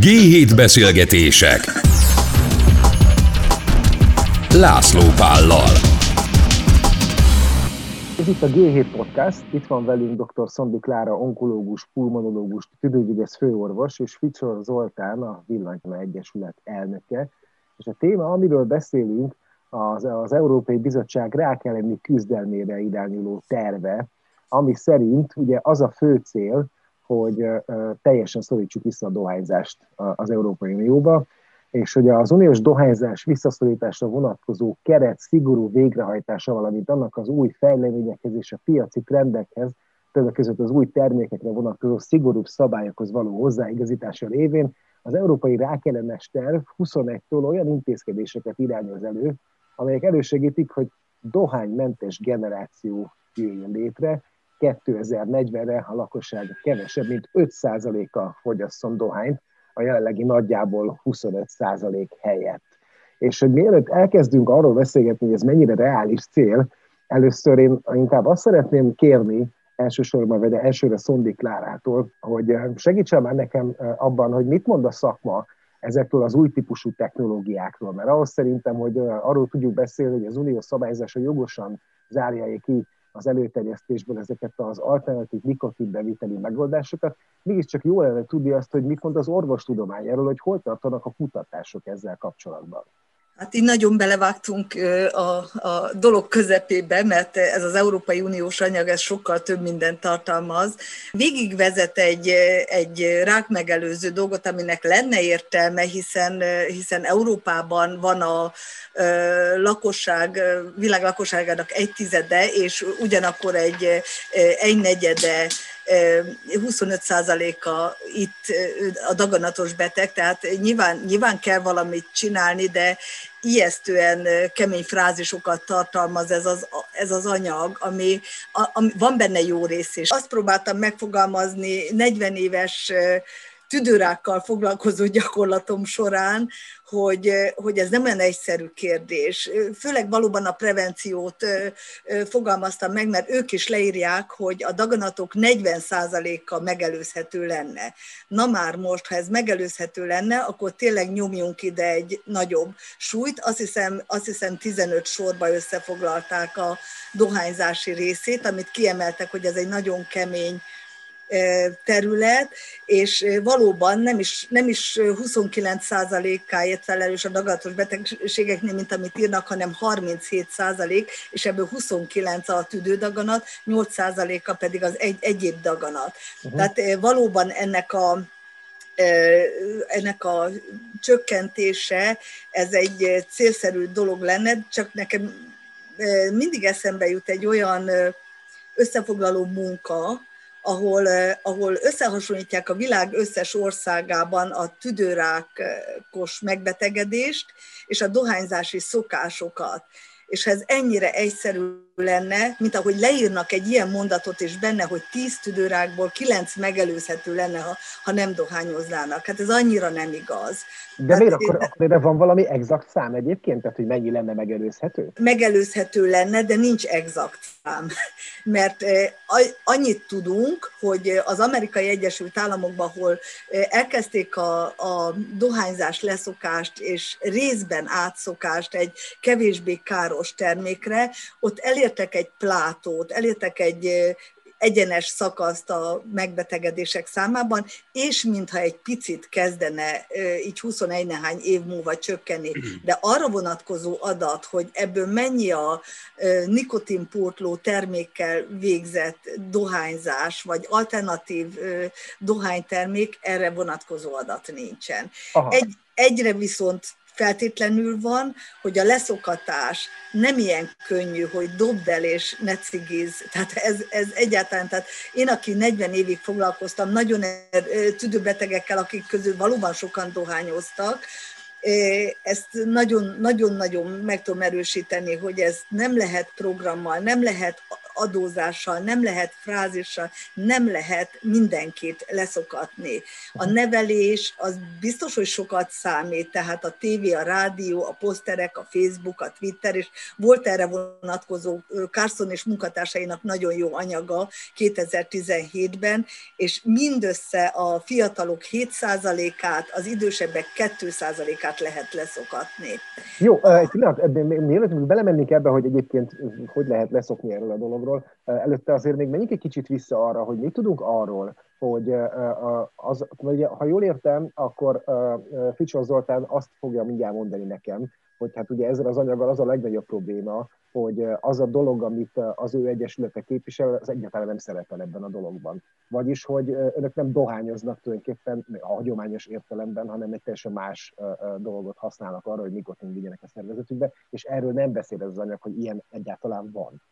G7 beszélgetések László Pállal Ez itt a G7 Podcast, itt van velünk dr. Szondi Klára, onkológus, pulmonológus, tüdőgyügyesz főorvos, és Ficsor Zoltán, a Villanytema Egyesület elnöke. És a téma, amiről beszélünk, az, az Európai Bizottság rák elleni küzdelmére irányuló terve, ami szerint ugye az a fő cél, hogy teljesen szorítsuk vissza a dohányzást az Európai Unióba, és hogy az uniós dohányzás visszaszorításra vonatkozó keret szigorú végrehajtása, valamint annak az új fejleményekhez és a piaci trendekhez, többek között az új termékekre vonatkozó szigorúbb szabályokhoz való hozzáigazítása révén az Európai Rákellenes Terv 21-től olyan intézkedéseket irányoz elő, amelyek elősegítik, hogy dohánymentes generáció jöjjön létre, 2040-re a lakosság kevesebb, mint 5%-a fogyasszon dohányt, a jelenlegi nagyjából 25% helyett. És hogy mielőtt elkezdünk arról beszélgetni, hogy ez mennyire reális cél, először én inkább azt szeretném kérni, elsősorban, vagy elsőre Szondi Klárától, hogy segítsen már nekem abban, hogy mit mond a szakma ezektől az új típusú technológiákról, mert ahhoz szerintem, hogy arról tudjuk beszélni, hogy az uniós szabályozása jogosan zárja ki az előterjesztésből ezeket az alternatív nikotinbeviteli megoldásokat, mégiscsak jó lenne tudni azt, hogy mit mond az orvostudomány erről, hogy hol tartanak a kutatások ezzel kapcsolatban. Hát így nagyon belevágtunk a, a dolog közepébe, mert ez az Európai Uniós anyag, ez sokkal több mindent tartalmaz. Végigvezet egy, egy rákmegelőző dolgot, aminek lenne értelme, hiszen, hiszen Európában van a lakosság, világ lakosságának egy tizede, és ugyanakkor egy egynegyede 25%-a itt a daganatos beteg, tehát nyilván, nyilván kell valamit csinálni, de ijesztően kemény frázisokat tartalmaz ez az, ez az anyag, ami, ami van benne jó rész is. Azt próbáltam megfogalmazni 40 éves tüdőrákkal foglalkozó gyakorlatom során, hogy, hogy ez nem olyan egyszerű kérdés. Főleg valóban a prevenciót fogalmaztam meg, mert ők is leírják, hogy a daganatok 40%-a megelőzhető lenne. Na már most, ha ez megelőzhető lenne, akkor tényleg nyomjunk ide egy nagyobb súlyt. Azt hiszem, azt hiszem 15 sorba összefoglalták a dohányzási részét, amit kiemeltek, hogy ez egy nagyon kemény terület, és valóban nem is, nem is 29%-áért felelős a daganatos betegségeknél, mint amit írnak, hanem 37%, és ebből 29 a tüdődaganat, 8%-a pedig az egy, egyéb daganat. Uh-huh. Tehát valóban ennek a ennek a csökkentése, ez egy célszerű dolog lenne, csak nekem mindig eszembe jut egy olyan összefoglaló munka, ahol, ahol összehasonlítják a világ összes országában a tüdőrákos megbetegedést és a dohányzási szokásokat. És ez ennyire egyszerű lenne, mint ahogy leírnak egy ilyen mondatot, és benne, hogy tíz tüdőrákból kilenc megelőzhető lenne, ha, ha nem dohányoznának. Hát ez annyira nem igaz. De hát miért akkor, akkor erre van valami exakt szám egyébként? Tehát, hogy mennyi lenne megelőzhető? Megelőzhető lenne, de nincs exakt szám. Mert eh, annyit tudunk, hogy az amerikai Egyesült Államokban, ahol eh, elkezdték a, a dohányzás leszokást, és részben átszokást egy kevésbé káros termékre, ott elértek egy plátót, elértek egy egyenes szakaszt a megbetegedések számában, és mintha egy picit kezdene így 21 nehány év múlva csökkenni. De arra vonatkozó adat, hogy ebből mennyi a nikotinpótló termékkel végzett dohányzás, vagy alternatív dohánytermék, erre vonatkozó adat nincsen. Egy, egyre viszont feltétlenül van, hogy a leszokatás nem ilyen könnyű, hogy dobd el és ne cigiz. Tehát ez, ez egyáltalán, tehát én, aki 40 évig foglalkoztam nagyon tüdőbetegekkel, akik közül valóban sokan dohányoztak, ezt nagyon-nagyon meg tudom erősíteni, hogy ez nem lehet programmal, nem lehet adózással, nem lehet frázissal, nem lehet mindenkit leszokatni. A nevelés az biztos, hogy sokat számít, tehát a tévé, a rádió, a poszterek, a Facebook, a Twitter, és volt erre vonatkozó Carson és munkatársainak nagyon jó anyaga 2017-ben, és mindössze a fiatalok 7%-át, az idősebbek 2%-át lehet leszokatni. Jó, egy pillanat, mielőtt belemennénk ebbe, hogy egyébként hogy lehet leszokni erről a dologról, előtte azért még menjünk egy kicsit vissza arra, hogy mit tudunk arról, hogy az, ha jól értem, akkor Ficsor Zoltán azt fogja mindjárt mondani nekem, hogy hát ugye ezzel az anyaggal az a legnagyobb probléma, hogy az a dolog, amit az ő egyesülete képvisel, az egyáltalán nem szerepel ebben a dologban. Vagyis, hogy önök nem dohányoznak tulajdonképpen a hagyományos értelemben, hanem egy teljesen más dolgot használnak arra, hogy nikotin vigyenek a szervezetükbe, és erről nem beszél ez az anyag, hogy ilyen egyáltalán van.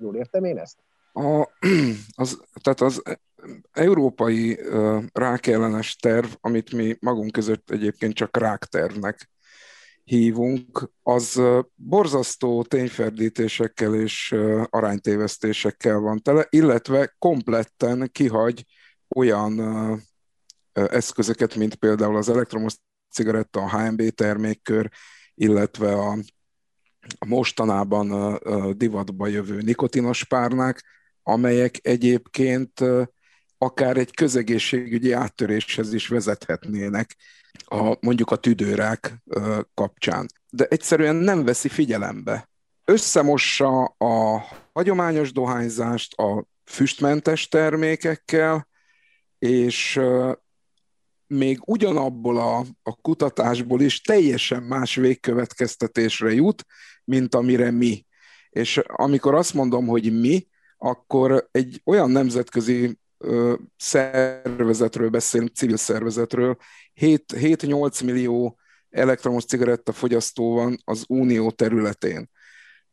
Jól értem én ezt? A, az, tehát az európai rákellenes terv, amit mi magunk között egyébként csak ráktervnek hívunk, az borzasztó tényferdítésekkel és aránytévesztésekkel van tele, illetve kompletten kihagy olyan eszközöket, mint például az elektromos cigaretta, a HMB termékkör, illetve a, mostanában divatba jövő nikotinos párnák, amelyek egyébként akár egy közegészségügyi áttöréshez is vezethetnének a, mondjuk a tüdőrák kapcsán. De egyszerűen nem veszi figyelembe. Összemossa a hagyományos dohányzást a füstmentes termékekkel, és még ugyanabból a, a kutatásból is teljesen más végkövetkeztetésre jut, mint amire mi. És amikor azt mondom, hogy mi, akkor egy olyan nemzetközi szervezetről beszélünk, civil szervezetről. 7-8 millió elektromos cigaretta fogyasztó van az unió területén.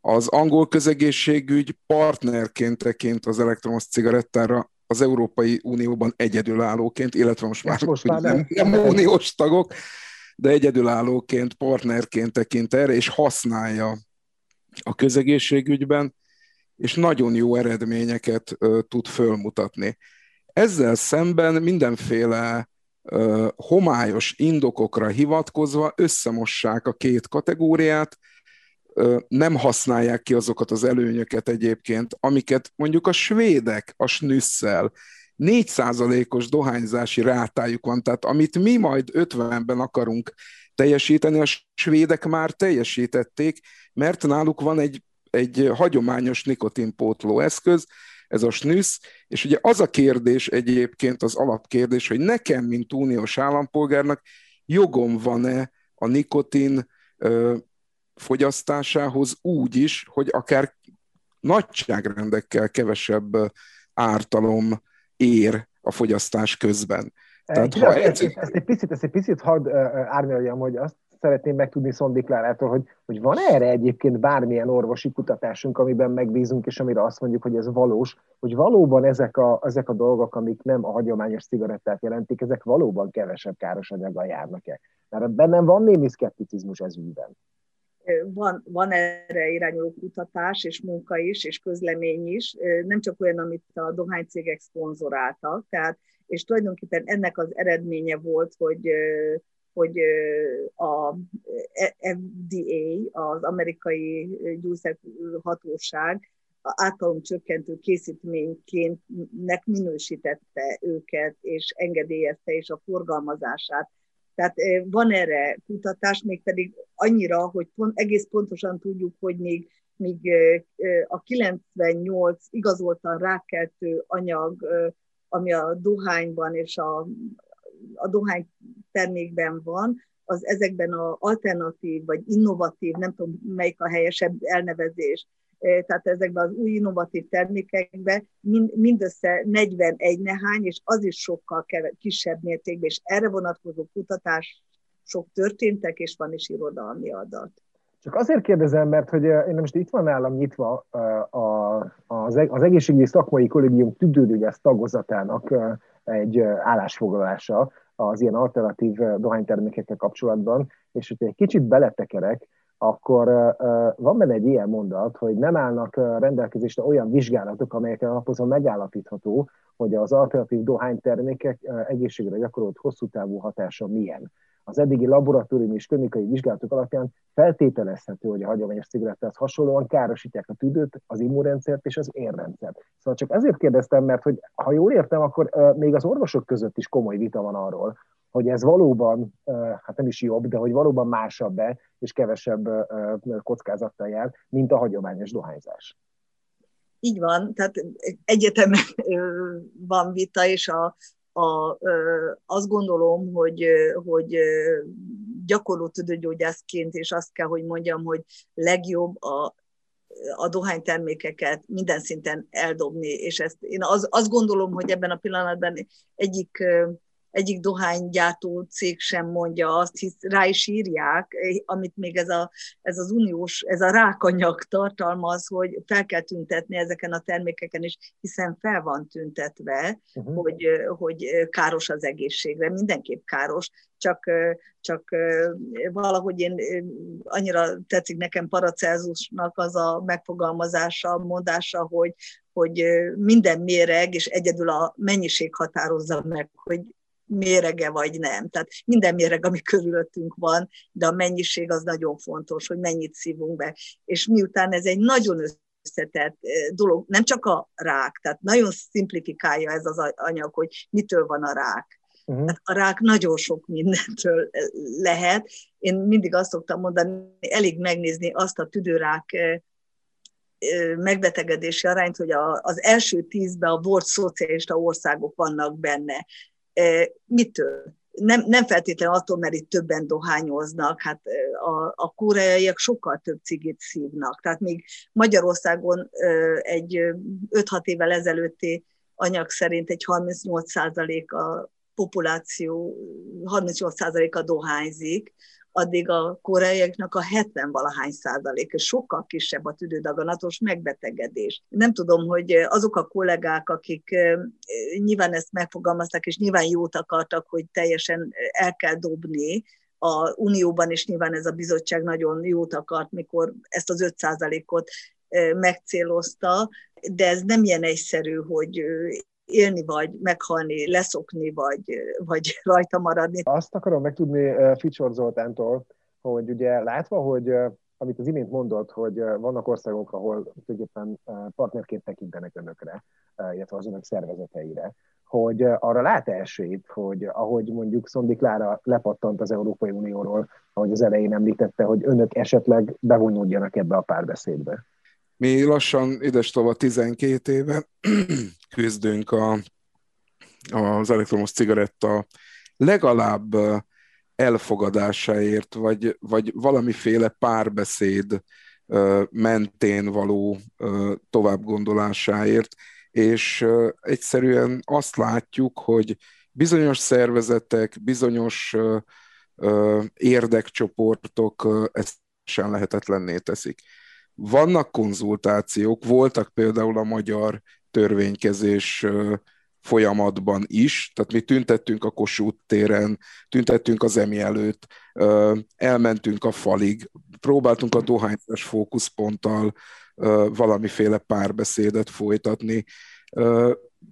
Az angol közegészségügy partnerként tekint az elektromos cigarettára az Európai Unióban egyedülállóként, illetve most már, most már nem, nem uniós tagok, de egyedülállóként, partnerként tekint erre, és használja a közegészségügyben, és nagyon jó eredményeket uh, tud fölmutatni. Ezzel szemben mindenféle uh, homályos indokokra hivatkozva összemossák a két kategóriát, nem használják ki azokat az előnyöket egyébként, amiket mondjuk a svédek a snüsszel, 4%-os dohányzási rátájuk van, tehát amit mi majd 50-ben akarunk teljesíteni, a svédek már teljesítették, mert náluk van egy, egy hagyományos nikotinpótló eszköz, ez a snüsz, és ugye az a kérdés egyébként, az alapkérdés, hogy nekem, mint uniós állampolgárnak jogom van-e a nikotin fogyasztásához úgy is, hogy akár nagyságrendekkel kevesebb ártalom ér a fogyasztás közben. Tehát, ha ezt, ezt, ezt, egy picit, ezt egy picit hadd árnyaljam, hogy azt szeretném megtudni Szondi Klárától, hogy, hogy van erre egyébként bármilyen orvosi kutatásunk, amiben megbízunk, és amire azt mondjuk, hogy ez valós, hogy valóban ezek a, ezek a dolgok, amik nem a hagyományos cigarettát jelentik, ezek valóban kevesebb káros anyaggal járnak-e? Mert bennem van némi szkepticizmus ez ügyben. Van, van erre irányuló kutatás és munka is, és közlemény is, nem csak olyan, amit a dohánycégek szponzoráltak, tehát, és tulajdonképpen ennek az eredménye volt, hogy hogy a FDA, az amerikai gyógyszerhatóság általunk csökkentő készítményként minősítette őket, és engedélyezte is a forgalmazását. Tehát van erre kutatás, mégpedig annyira, hogy pont, egész pontosan tudjuk, hogy még, még a 98 igazoltan rákeltő anyag, ami a dohányban és a, a dohány termékben van, az ezekben az alternatív vagy innovatív, nem tudom melyik a helyesebb elnevezés, tehát ezekben az új innovatív termékekben mindössze 41 nehány, és az is sokkal kisebb mértékben, és erre vonatkozó kutatás sok történtek, és van is irodalmi adat. Csak azért kérdezem, mert hogy e, én most itt van nálam nyitva e, az, az egészségügyi szakmai kollégium tüdődőgyász tagozatának egy állásfoglalása az ilyen alternatív dohánytermékekkel kapcsolatban, és hogyha egy kicsit beletekerek, akkor van benne egy ilyen mondat, hogy nem állnak rendelkezésre olyan vizsgálatok, amelyek alapozva megállapítható, hogy az alternatív dohánytermékek egészségre gyakorolt hosszú távú hatása milyen. Az eddigi laboratóriumi és klinikai vizsgálatok alapján feltételezhető, hogy a hagyományos cigarettához hasonlóan károsítják a tüdőt, az immunrendszert és az érrendszert. Szóval csak azért kérdeztem, mert hogy ha jól értem, akkor még az orvosok között is komoly vita van arról, hogy ez valóban, hát nem is jobb, de hogy valóban másabb-e és kevesebb kockázattal jár, mint a hagyományos dohányzás. Így van, tehát egyetemen van vita, és a, a, azt gondolom, hogy, hogy gyakorló tüdőgyógyászként, és azt kell, hogy mondjam, hogy legjobb a, a dohánytermékeket minden szinten eldobni, és ezt én az, azt gondolom, hogy ebben a pillanatban egyik egyik dohánygyártó cég sem mondja azt, hisz rá is írják, amit még ez, a, ez az uniós, ez a rákanyag tartalmaz, hogy fel kell tüntetni ezeken a termékeken is, hiszen fel van tüntetve, uh-huh. hogy, hogy káros az egészségre, mindenképp káros, csak, csak valahogy én annyira tetszik nekem Paracelsusnak az a megfogalmazása, a mondása, hogy, hogy minden méreg, és egyedül a mennyiség határozza meg, hogy mérege vagy nem. Tehát minden méreg, ami körülöttünk van, de a mennyiség az nagyon fontos, hogy mennyit szívunk be. És miután ez egy nagyon összetett dolog, nem csak a rák, tehát nagyon szimplifikálja ez az anyag, hogy mitől van a rák. Uh-huh. Hát a rák nagyon sok mindentől lehet. Én mindig azt szoktam mondani, elég megnézni azt a tüdőrák megbetegedési arányt, hogy az első tízben a volt szocialista országok vannak benne. Mitől? Nem, nem feltétlenül attól, mert itt többen dohányoznak, hát a, a koreaiak sokkal több cigit szívnak. Tehát még Magyarországon egy 5-6 évvel ezelőtti anyag szerint egy 38% a populáció, 38%-a dohányzik, addig a koreaiaknak a 70 valahány százalék, sokkal kisebb a tüdődaganatos megbetegedés. Nem tudom, hogy azok a kollégák, akik nyilván ezt megfogalmazták, és nyilván jót akartak, hogy teljesen el kell dobni, a Unióban is nyilván ez a bizottság nagyon jót akart, mikor ezt az 5%-ot megcélozta, de ez nem ilyen egyszerű, hogy élni, vagy meghalni, leszokni, vagy, vagy rajta maradni. Azt akarom megtudni uh, Ficsor Zoltántól, hogy ugye látva, hogy uh, amit az imént mondott, hogy uh, vannak országok, ahol tulajdonképpen partnerként tekintenek önökre, illetve az önök szervezeteire, hogy arra lát esélyt, hogy ahogy mondjuk Szondi Klára lepattant az Európai Unióról, ahogy az elején említette, hogy önök esetleg bevonódjanak ebbe a párbeszédbe? Mi lassan idestova 12 éve küzdünk a, az elektromos cigaretta legalább elfogadásáért, vagy, vagy valamiféle párbeszéd mentén való továbbgondolásáért, és egyszerűen azt látjuk, hogy bizonyos szervezetek, bizonyos érdekcsoportok ezt sem lehetetlenné teszik. Vannak konzultációk, voltak például a magyar törvénykezés folyamatban is, tehát mi tüntettünk a Kossuth téren, tüntettünk az EMI előtt, elmentünk a falig, próbáltunk a dohányzás fókuszponttal valamiféle párbeszédet folytatni.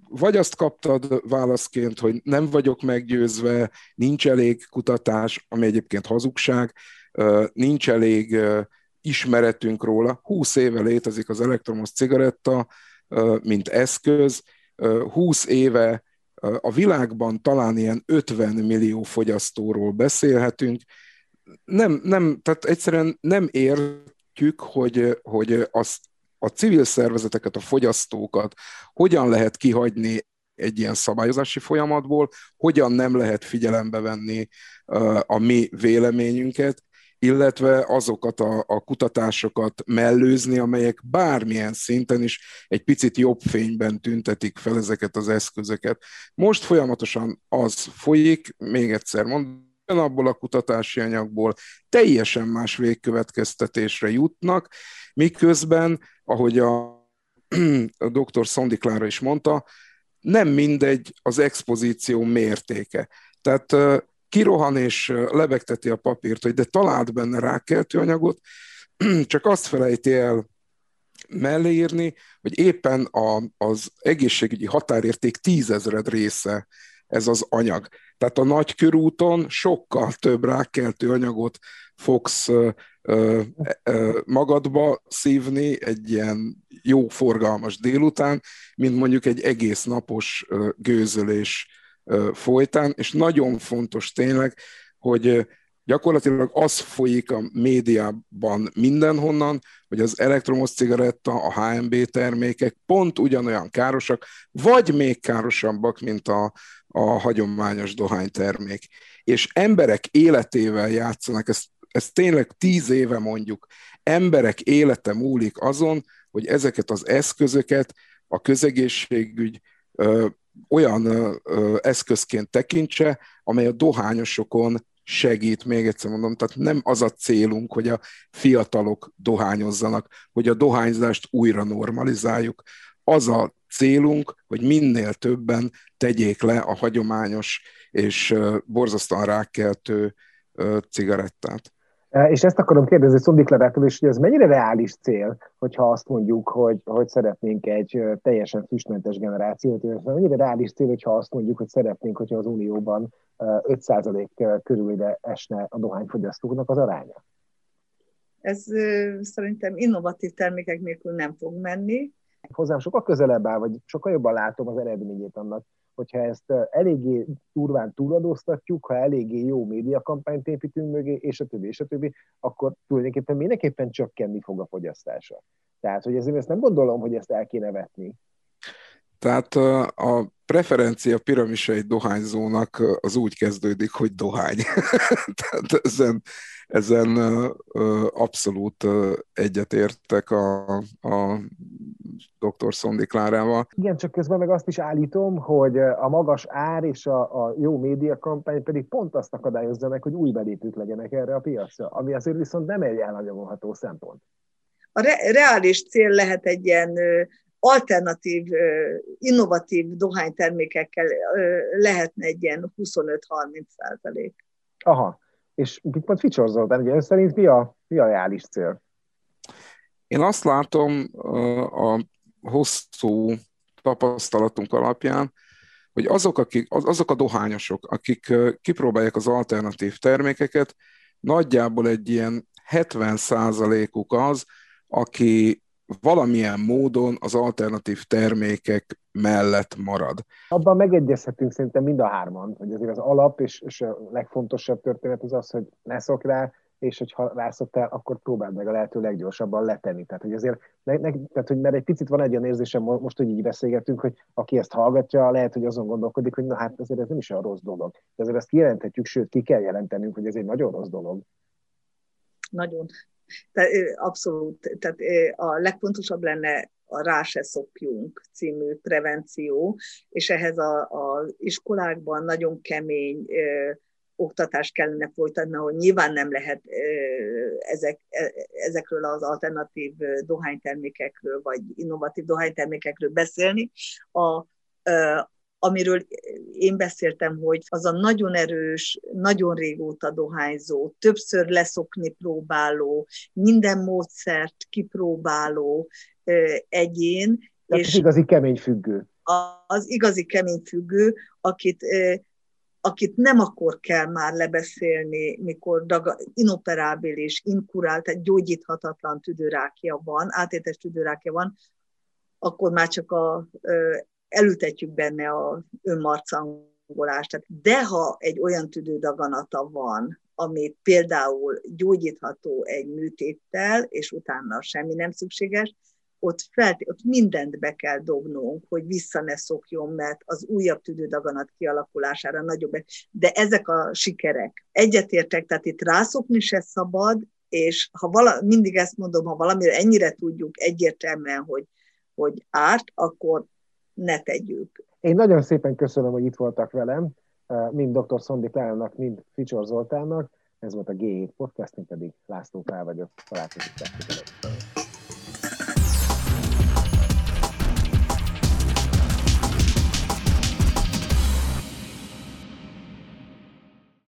Vagy azt kaptad válaszként, hogy nem vagyok meggyőzve, nincs elég kutatás, ami egyébként hazugság, nincs elég ismeretünk róla. 20 éve létezik az elektromos cigaretta, mint eszköz, 20 éve a világban talán ilyen 50 millió fogyasztóról beszélhetünk. Nem, nem, tehát egyszerűen nem értjük, hogy, hogy az, a civil szervezeteket, a fogyasztókat hogyan lehet kihagyni egy ilyen szabályozási folyamatból, hogyan nem lehet figyelembe venni a mi véleményünket, illetve azokat a, a kutatásokat mellőzni, amelyek bármilyen szinten is egy picit jobb fényben tüntetik fel ezeket az eszközöket. Most folyamatosan az folyik, még egyszer mondom, abból a kutatási anyagból teljesen más végkövetkeztetésre jutnak, miközben, ahogy a, a dr. Szondi Klára is mondta, nem mindegy az expozíció mértéke. Tehát kirohan és lebegteti a papírt, hogy de talált benne rákeltő anyagot, csak azt felejti el melléírni, hogy éppen a, az egészségügyi határérték tízezred része ez az anyag. Tehát a nagy körúton sokkal több rákeltő anyagot fogsz ö, ö, ö, magadba szívni egy ilyen jó forgalmas délután, mint mondjuk egy egész napos gőzölés folytán, és nagyon fontos tényleg, hogy gyakorlatilag az folyik a médiában mindenhonnan, hogy az elektromos cigaretta, a HMB termékek pont ugyanolyan károsak, vagy még károsabbak, mint a, a hagyományos dohánytermék. És emberek életével játszanak, ezt, ezt tényleg tíz éve mondjuk, emberek élete múlik azon, hogy ezeket az eszközöket a közegészségügy olyan ö, eszközként tekintse, amely a dohányosokon segít, még egyszer mondom, tehát nem az a célunk, hogy a fiatalok dohányozzanak, hogy a dohányzást újra normalizáljuk. Az a célunk, hogy minél többen tegyék le a hagyományos és borzasztóan rákkeltő cigarettát. E, és ezt akarom kérdezni Szondiklerától is, hogy ez mennyire reális cél, hogyha azt mondjuk, hogy, hogy szeretnénk egy teljesen füstmentes generációt, illetve mennyire reális cél, hogyha azt mondjuk, hogy szeretnénk, hogyha az Unióban 5% körülre esne a dohányfogyasztóknak az aránya? Ez szerintem innovatív termékek nélkül nem fog menni. Hozzám sokkal közelebb áll, vagy sokkal jobban látom az eredményét annak, hogyha ezt eléggé durván túladóztatjuk, ha eléggé jó médiakampányt építünk mögé, és a többi, és a többi, akkor tulajdonképpen mindenképpen csökkenni fog a fogyasztása. Tehát, hogy ezért ezt nem gondolom, hogy ezt el kéne vetni. Tehát a preferencia piramisa egy dohányzónak az úgy kezdődik, hogy dohány. Tehát ezen, ezen abszolút egyetértek a, a dr. Szondi Klárával. Igen, csak közben meg azt is állítom, hogy a magas ár és a, a jó médiakampány pedig pont azt akadályozza meg, hogy új belépők legyenek erre a piacra, ami azért viszont nem egy elhanyagolható szempont. A re- reális cél lehet egy ilyen alternatív, innovatív dohánytermékekkel lehetne egy ilyen 25-30 százalék. Aha, és mit mond Ficsor Zoltán, ugye ön szerint mi a, mi a reális cél? Én azt látom a hosszú tapasztalatunk alapján, hogy azok, akik, azok a dohányosok, akik kipróbálják az alternatív termékeket, nagyjából egy ilyen 70 uk az, aki valamilyen módon az alternatív termékek mellett marad. Abban megegyezhetünk szerintem mind a hárman, hogy azért az alap és, és a legfontosabb történet az az, hogy ne szok rá, és hogyha rászoktál, akkor próbáld meg a lehető leggyorsabban letenni. Tehát, hogy azért, ne, ne, tehát, hogy mert egy picit van egy olyan érzésem most, hogy így beszélgetünk, hogy aki ezt hallgatja, lehet, hogy azon gondolkodik, hogy na hát azért ez nem is olyan rossz dolog. De azért ezt kijelenthetjük, sőt, ki kell jelentenünk, hogy ez egy nagyon rossz dolog. Nagyon. Tehát, abszolút. Tehát a legfontosabb lenne a Rá se szopjunk című prevenció, és ehhez az iskolákban nagyon kemény ö, oktatást kellene folytatni, hogy nyilván nem lehet ö, ezek, e, ezekről az alternatív dohánytermékekről, vagy innovatív dohánytermékekről beszélni. A, amiről én beszéltem, hogy az a nagyon erős, nagyon régóta dohányzó, többször leszokni próbáló, minden módszert kipróbáló egyén. Tehát és az igazi kemény függő. Az igazi kemény függő, akit akit nem akkor kell már lebeszélni, mikor daga, inoperábilis, inkurált, tehát gyógyíthatatlan tüdőrákja van, átétes tüdőrákja van, akkor már csak a elültetjük benne a önmarcangolást. de ha egy olyan tüdődaganata van, ami például gyógyítható egy műtéttel, és utána semmi nem szükséges, ott, felt, ott mindent be kell dobnunk, hogy vissza ne szokjon, mert az újabb tüdődaganat kialakulására nagyobb. De ezek a sikerek. Egyetértek, tehát itt rászokni se szabad, és ha vala, mindig ezt mondom, ha valamire ennyire tudjuk egyértelműen, hogy, hogy árt, akkor ne tegyük. Én nagyon szépen köszönöm, hogy itt voltak velem, eh, mind dr. Szondi Klárának, mind Ficsor Zoltánnak. Ez volt a G7 podcast, én pedig László Pál vagyok. Találkozunk